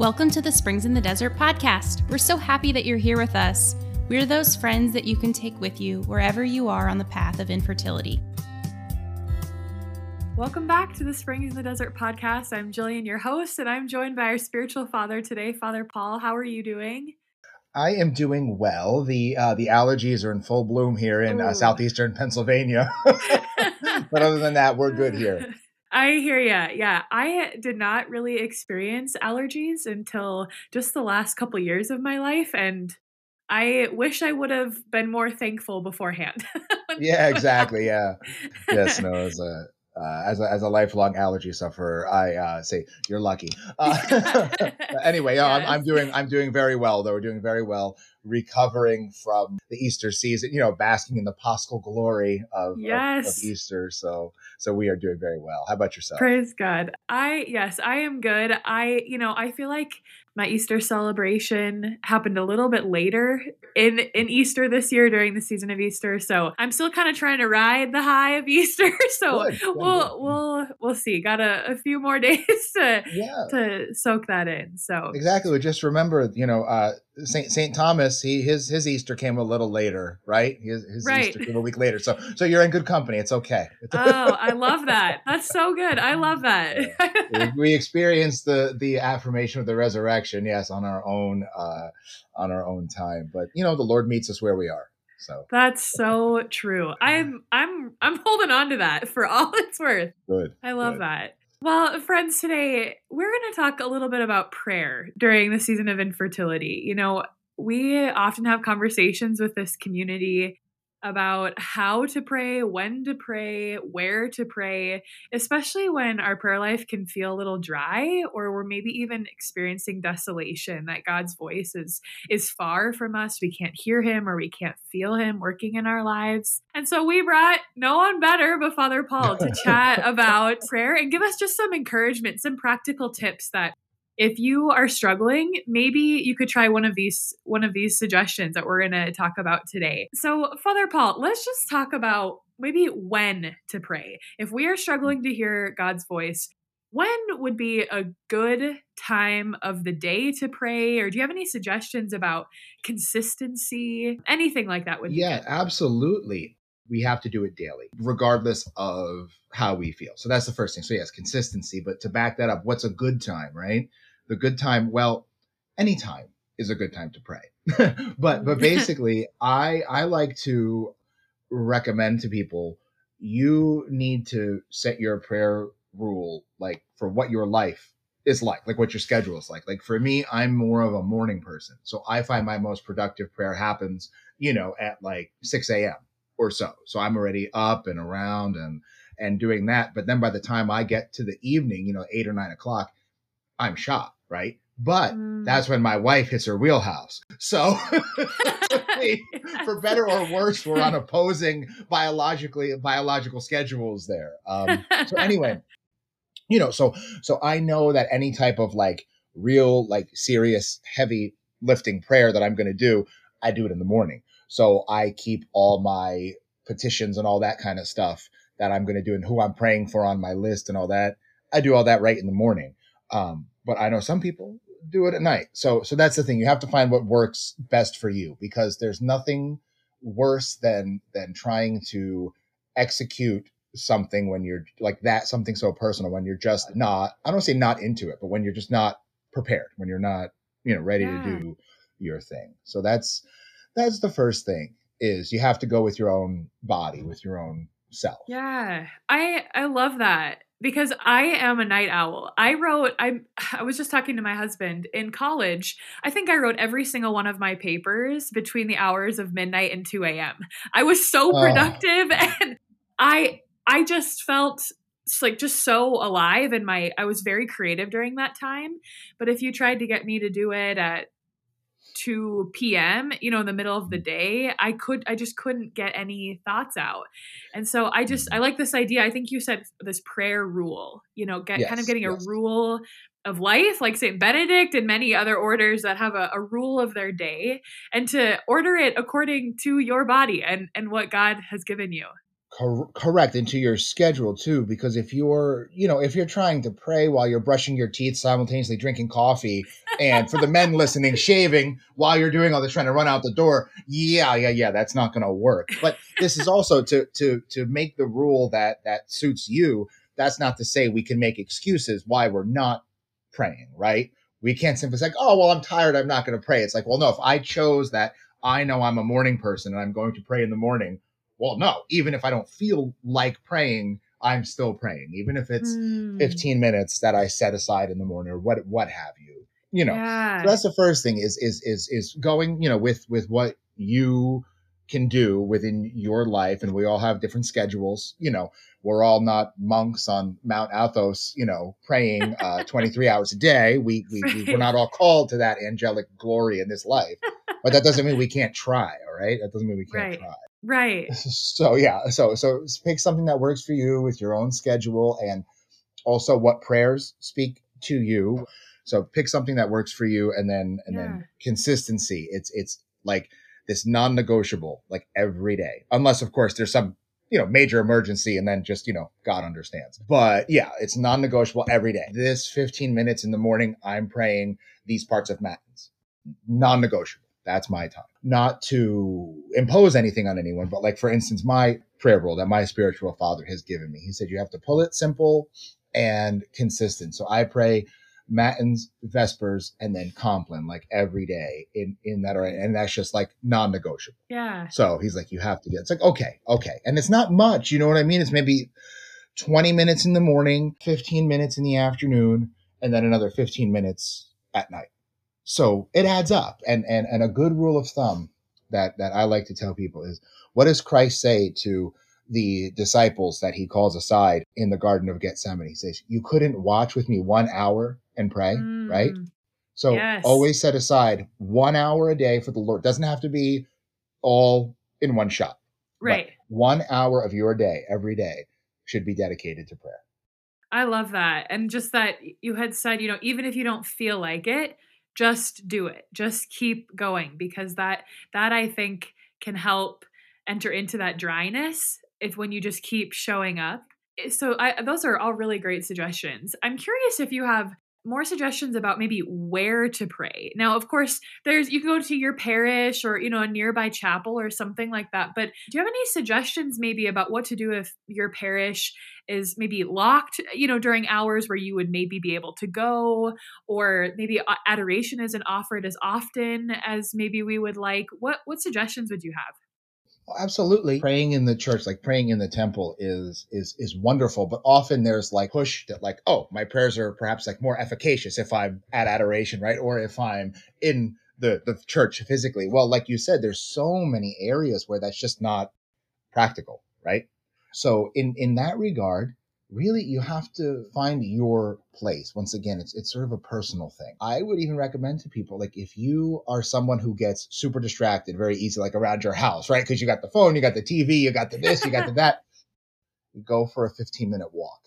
Welcome to the Springs in the Desert podcast. We're so happy that you're here with us. We're those friends that you can take with you wherever you are on the path of infertility. Welcome back to the Springs in the Desert podcast. I'm Jillian, your host, and I'm joined by our spiritual father today, Father Paul. How are you doing? I am doing well. The uh, the allergies are in full bloom here in uh, southeastern Pennsylvania, but other than that, we're good here. I hear you. Yeah, I did not really experience allergies until just the last couple years of my life, and I wish I would have been more thankful beforehand. yeah, exactly. Yeah. Yes. No. As a uh, as a as a lifelong allergy sufferer, I uh, say you're lucky. Uh, anyway, yes. I'm, I'm doing I'm doing very well. Though we're doing very well recovering from the Easter season, you know, basking in the paschal glory of, yes. of, of, Easter. So, so we are doing very well. How about yourself? Praise God. I, yes, I am good. I, you know, I feel like my Easter celebration happened a little bit later in in Easter this year during the season of Easter. So I'm still kind of trying to ride the high of Easter. So good, good, we'll good. we'll we'll see. Got a, a few more days to yeah. to soak that in. So exactly. We just remember, you know, uh, Saint Saint Thomas, he his his Easter came a little later, right? His, his right. Easter came a week later. So so you're in good company. It's okay. oh, I love that. That's so good. I love that. we experienced the the affirmation of the resurrection, yes, on our own uh on our own time. But you know, the Lord meets us where we are. So that's so true. I'm I'm I'm holding on to that for all it's worth. Good. I love good. that. Well, friends, today we're going to talk a little bit about prayer during the season of infertility. You know, we often have conversations with this community about how to pray, when to pray, where to pray, especially when our prayer life can feel a little dry or we're maybe even experiencing desolation that God's voice is is far from us. We can't hear him or we can't feel him working in our lives. And so we brought no one better but Father Paul to chat about prayer and give us just some encouragement, some practical tips that if you are struggling, maybe you could try one of these one of these suggestions that we're going to talk about today. So, Father Paul, let's just talk about maybe when to pray. If we are struggling to hear God's voice, when would be a good time of the day to pray? Or do you have any suggestions about consistency? Anything like that would yeah absolutely. We have to do it daily regardless of how we feel. So that's the first thing. So yes consistency but to back that up what's a good time right the good time, well, anytime is a good time to pray. but but basically, I I like to recommend to people you need to set your prayer rule like for what your life is like, like what your schedule is like. Like for me, I'm more of a morning person. So I find my most productive prayer happens, you know, at like 6 a.m. or so. So I'm already up and around and and doing that. But then by the time I get to the evening, you know, eight or nine o'clock, I'm shot right? But mm. that's when my wife hits her wheelhouse. So, for better or worse, we're on opposing biologically biological schedules there. Um, so anyway, you know, so so I know that any type of like real, like serious, heavy lifting prayer that I'm going to do, I do it in the morning. So I keep all my petitions and all that kind of stuff that I'm going to do and who I'm praying for on my list and all that. I do all that right in the morning. Um, but I know some people do it at night. So so that's the thing. You have to find what works best for you because there's nothing worse than than trying to execute something when you're like that something so personal when you're just not I don't say not into it, but when you're just not prepared, when you're not, you know, ready yeah. to do your thing. So that's that's the first thing is you have to go with your own body, with your own self. Yeah. I I love that because I am a night owl. I wrote I I was just talking to my husband in college. I think I wrote every single one of my papers between the hours of midnight and 2 a.m. I was so oh. productive oh. and I I just felt like just so alive and my I was very creative during that time. But if you tried to get me to do it at 2 p.m., you know, in the middle of the mm-hmm. day, I could, I just couldn't get any thoughts out. And so I just, I mm-hmm. like this idea. I think you said this prayer rule, you know, get yes, kind of getting yes. a rule of life, like St. Benedict and many other orders that have a, a, rule of their day, and to order it according to your body and, and what God has given you. Cor- correct into your schedule too because if you're you know if you're trying to pray while you're brushing your teeth simultaneously drinking coffee and for the men listening, shaving while you're doing all this, trying to run out the door, yeah, yeah, yeah, that's not going to work. But this is also to to to make the rule that that suits you. That's not to say we can make excuses why we're not praying, right? We can't simply say, "Oh, well, I'm tired. I'm not going to pray." It's like, well, no. If I chose that, I know I'm a morning person and I'm going to pray in the morning. Well, no. Even if I don't feel like praying, I'm still praying, even if it's mm. 15 minutes that I set aside in the morning or what what have you. You know, yeah. so that's the first thing is is is is going, you know, with with what you can do within your life, and we all have different schedules. You know, we're all not monks on Mount Athos, you know, praying uh, 23 hours a day. We, we, right. we we're not all called to that angelic glory in this life, but that doesn't mean we can't try. All right, that doesn't mean we can't right. try. Right. So yeah, so so pick something that works for you with your own schedule and also what prayers speak to you. So pick something that works for you and then and yeah. then consistency. It's it's like this non-negotiable like every day. Unless of course there's some you know major emergency and then just you know god understands but yeah it's non-negotiable every day this 15 minutes in the morning i'm praying these parts of matins non-negotiable that's my time. Not to impose anything on anyone, but like for instance, my prayer rule that my spiritual father has given me. He said you have to pull it simple and consistent. So I pray matins, vespers, and then compline like every day in in that order, and that's just like non-negotiable. Yeah. So he's like, you have to get. It's like okay, okay, and it's not much. You know what I mean? It's maybe twenty minutes in the morning, fifteen minutes in the afternoon, and then another fifteen minutes at night. So it adds up. And and and a good rule of thumb that that I like to tell people is what does Christ say to the disciples that he calls aside in the Garden of Gethsemane? He says, You couldn't watch with me one hour and pray, mm, right? So yes. always set aside one hour a day for the Lord. Doesn't have to be all in one shot. Right. One hour of your day every day should be dedicated to prayer. I love that. And just that you had said, you know, even if you don't feel like it, just do it just keep going because that that i think can help enter into that dryness if when you just keep showing up so I, those are all really great suggestions i'm curious if you have more suggestions about maybe where to pray. Now, of course, there's you can go to your parish or you know a nearby chapel or something like that. But do you have any suggestions maybe about what to do if your parish is maybe locked, you know, during hours where you would maybe be able to go, or maybe adoration isn't offered as often as maybe we would like? What what suggestions would you have? Absolutely. Praying in the church like praying in the temple is is is wonderful but often there's like push that like oh my prayers are perhaps like more efficacious if i'm at adoration right? Or if i'm in the the church physically. Well like you said there's so many areas where that's just not practical right? So in in that regard really you have to find your place. Once again it's it's sort of a personal thing. I would even recommend to people like if you are someone who gets super distracted very easy like around your house right? Because you got the phone you got the tv you got the this you got the that go for a 15 minute walk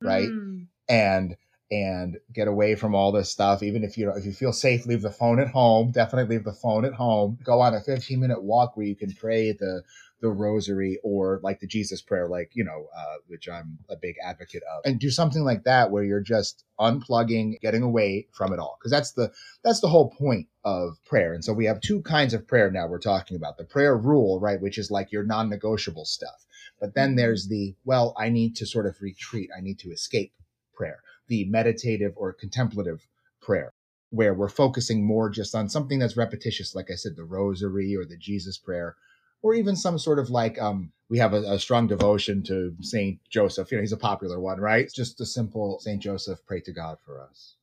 right? Mm. and and get away from all this stuff. Even if you if you feel safe leave the phone at home. Definitely leave the phone at home. Go on a 15 minute walk where you can pray the the rosary or like the Jesus prayer, like, you know, uh, which I'm a big advocate of. And do something like that where you're just unplugging, getting away from it all. Cause that's the, that's the whole point of prayer. And so we have two kinds of prayer now we're talking about the prayer rule, right? Which is like your non negotiable stuff. But then mm-hmm. there's the, well, I need to sort of retreat. I need to escape prayer, the meditative or contemplative prayer where we're focusing more just on something that's repetitious, like I said, the rosary or the Jesus prayer, or even some sort of like um we have a, a, strong devotion to Saint Joseph. You know, he's a popular one, right? Just a simple Saint Joseph, pray to God for us.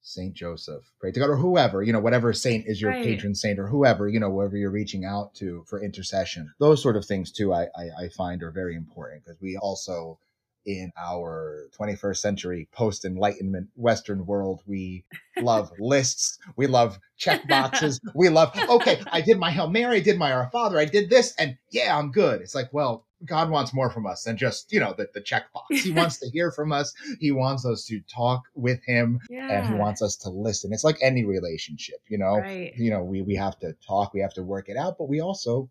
Saint Joseph, pray to God, or whoever, you know, whatever saint is your right. patron saint, or whoever, you know, whoever you're reaching out to for intercession. Those sort of things too, I I, I find are very important because we also in our 21st century post enlightenment Western world. We love lists. We love check boxes. we love, okay, I did my Hail Mary, I did my Our Father, I did this, and yeah, I'm good. It's like, well, God wants more from us than just, you know, the, the check box. He wants to hear from us. He wants us to talk with him yeah. and he wants us to listen. It's like any relationship, you know, right. you know, we, we have to talk, we have to work it out, but we also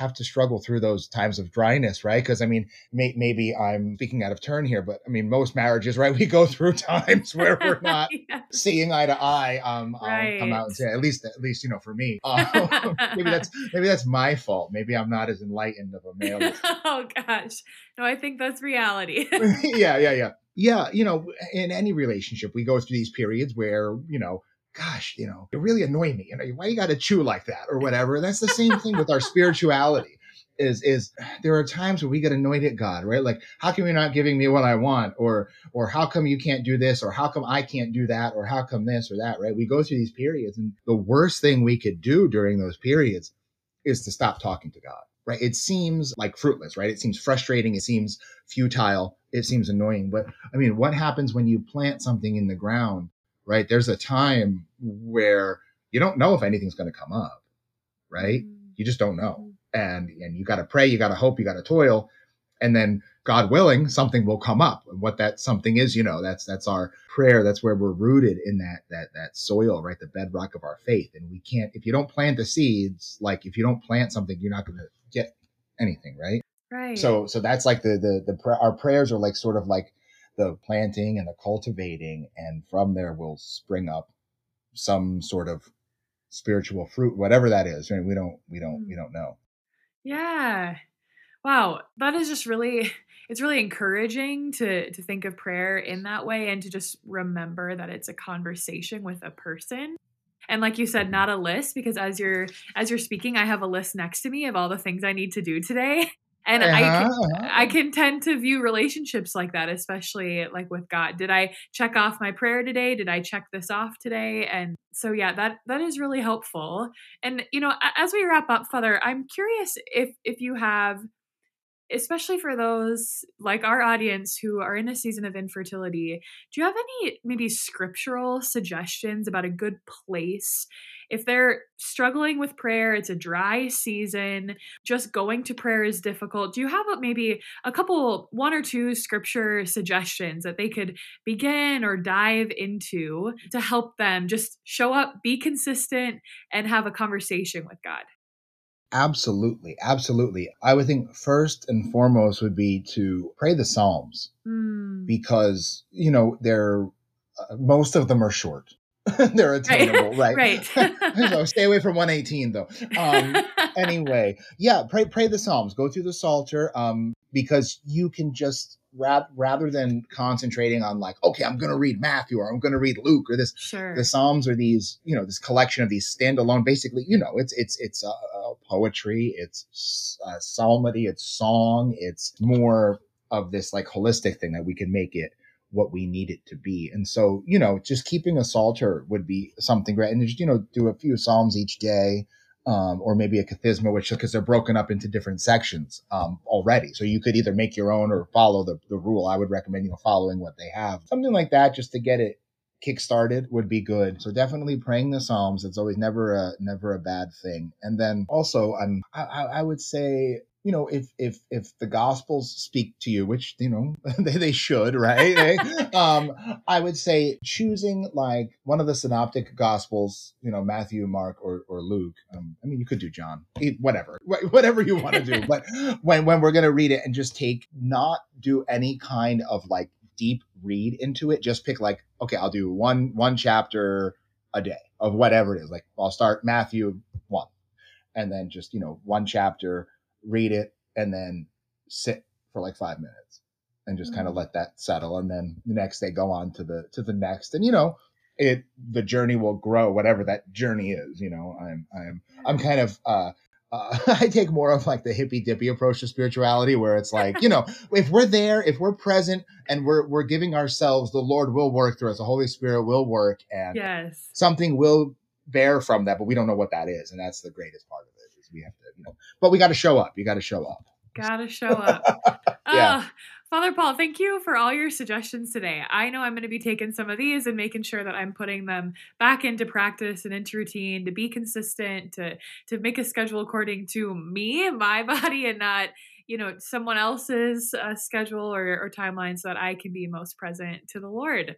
have to struggle through those times of dryness, right? Because I mean, may, maybe I'm speaking out of turn here, but I mean, most marriages, right? We go through times where we're not yeah. seeing eye to eye. Um, right. I'll come out and say, at least, at least, you know, for me, uh, maybe that's maybe that's my fault. Maybe I'm not as enlightened of a male. oh gosh, no, I think that's reality. yeah, yeah, yeah, yeah. You know, in any relationship, we go through these periods where you know gosh, you know, it really annoy me. You know, why you got to chew like that or whatever. That's the same thing with our spirituality. Is is there are times where we get annoyed at God, right? Like, how come you're not giving me what I want, or or how come you can't do this, or how come I can't do that, or how come this or that, right? We go through these periods, and the worst thing we could do during those periods is to stop talking to God, right? It seems like fruitless, right? It seems frustrating, it seems futile, it seems annoying. But I mean, what happens when you plant something in the ground right? There's a time where you don't know if anything's going to come up, right? Mm-hmm. You just don't know. Mm-hmm. And and you got to pray, you got to hope, you got to toil, and then God willing, something will come up. And what that something is, you know, that's that's our prayer. That's where we're rooted in that that that soil, right? The bedrock of our faith. And we can't if you don't plant the seeds, like if you don't plant something, you're not going to get anything, right? Right. So so that's like the the the our prayers are like sort of like the planting and the cultivating, and from there will spring up some sort of spiritual fruit, whatever that is. Right? We don't, we don't, we mm. don't know. Yeah. Wow, that is just really it's really encouraging to to think of prayer in that way and to just remember that it's a conversation with a person. And like you said, not a list because as you're as you're speaking, I have a list next to me of all the things I need to do today. and uh-huh. I can, uh-huh. I can tend to view relationships like that, especially like with God. Did I check off my prayer today? Did I check this off today? And so yeah, that that is really helpful. And you know, as we wrap up, Father, I'm curious if if you have especially for those like our audience who are in a season of infertility, do you have any maybe scriptural suggestions about a good place if they're struggling with prayer, it's a dry season, just going to prayer is difficult. Do you have maybe a couple, one or two scripture suggestions that they could begin or dive into to help them just show up, be consistent, and have a conversation with God? Absolutely. Absolutely. I would think first and foremost would be to pray the Psalms mm. because, you know, they're, uh, most of them are short. they're attainable, right? Right. so stay away from 118 though. Um, anyway, yeah, pray pray the Psalms, go through the Psalter, um, because you can just rather rather than concentrating on like, okay, I'm going to read Matthew or I'm going to read Luke or this. Sure. The Psalms are these, you know, this collection of these standalone. Basically, you know, it's it's it's uh, poetry, it's uh, psalmody, it's song, it's more of this like holistic thing that we can make it what we need it to be. And so, you know, just keeping a psalter would be something great. And just, you know, do a few psalms each day, um, or maybe a kathisma, which because they're broken up into different sections um, already. So you could either make your own or follow the, the rule. I would recommend, you know, following what they have. Something like that just to get it kick-started would be good. So definitely praying the Psalms. It's always never a never a bad thing. And then also, I'm I, I would say you know, if if if the Gospels speak to you, which you know they, they should, right? Um, I would say choosing like one of the synoptic Gospels, you know, Matthew, Mark, or or Luke. Um, I mean, you could do John, whatever, whatever you want to do. but when when we're gonna read it and just take not do any kind of like deep read into it, just pick like, okay, I'll do one one chapter a day of whatever it is. Like I'll start Matthew one, and then just you know one chapter read it, and then sit for like five minutes and just mm-hmm. kind of let that settle. And then the next day go on to the to the next. And you know, it the journey will grow, whatever that journey is. You know, I'm I'm I'm kind of uh uh, I take more of like the hippy dippy approach to spirituality, where it's like, you know, if we're there, if we're present, and we're we're giving ourselves, the Lord will work through us. The Holy Spirit will work, and yes. something will bear from that, but we don't know what that is, and that's the greatest part of it we have to, you know, but we got to show up. You got to show up. Got to show up. yeah. Uh, Father Paul, thank you for all your suggestions today. I know I'm going to be taking some of these and making sure that I'm putting them back into practice and into routine to be consistent, to to make a schedule according to me and my body and not, you know, someone else's uh, schedule or, or timeline so that I can be most present to the Lord.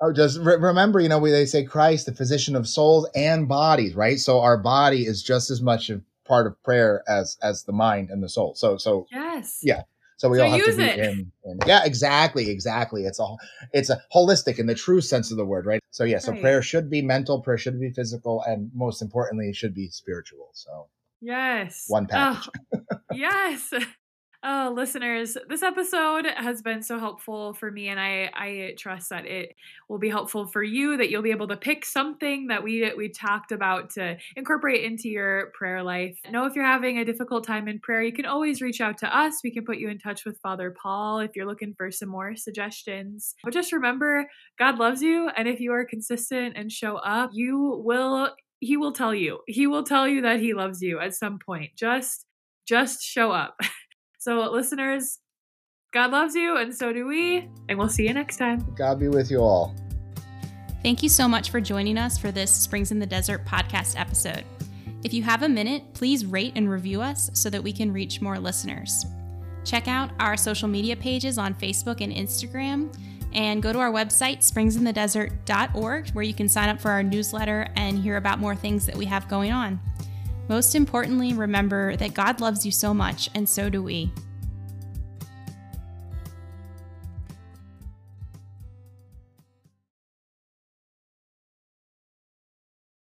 Oh, just re- remember, you know, we, they say Christ, the physician of souls and bodies, right? So our body is just as much a part of prayer as as the mind and the soul. So so yes, yeah. So we So all have to be it. in, in. Yeah, exactly, exactly. It's a it's a holistic in the true sense of the word, right? So yeah, so Right. prayer should be mental, prayer should be physical, and most importantly, it should be spiritual. So yes, One package. Oh, yes. Oh, listeners, this episode has been so helpful for me, and I I trust that it will be helpful for you. That you'll be able to pick something that we we talked about to incorporate into your prayer life. Know if you're having a difficult time in prayer, you can always reach out to us. We can put you in touch with Father Paul if you're looking for some more suggestions. But just remember, God loves you, and if you are consistent and show up, you will. He will tell you. He will tell you that he loves you at some point. Just just show up. So, listeners, God loves you, and so do we. And we'll see you next time. God be with you all. Thank you so much for joining us for this Springs in the Desert podcast episode. If you have a minute, please rate and review us so that we can reach more listeners. Check out our social media pages on Facebook and Instagram, and go to our website, springsinthedesert.org, where you can sign up for our newsletter and hear about more things that we have going on. Most importantly, remember that God loves you so much, and so do we.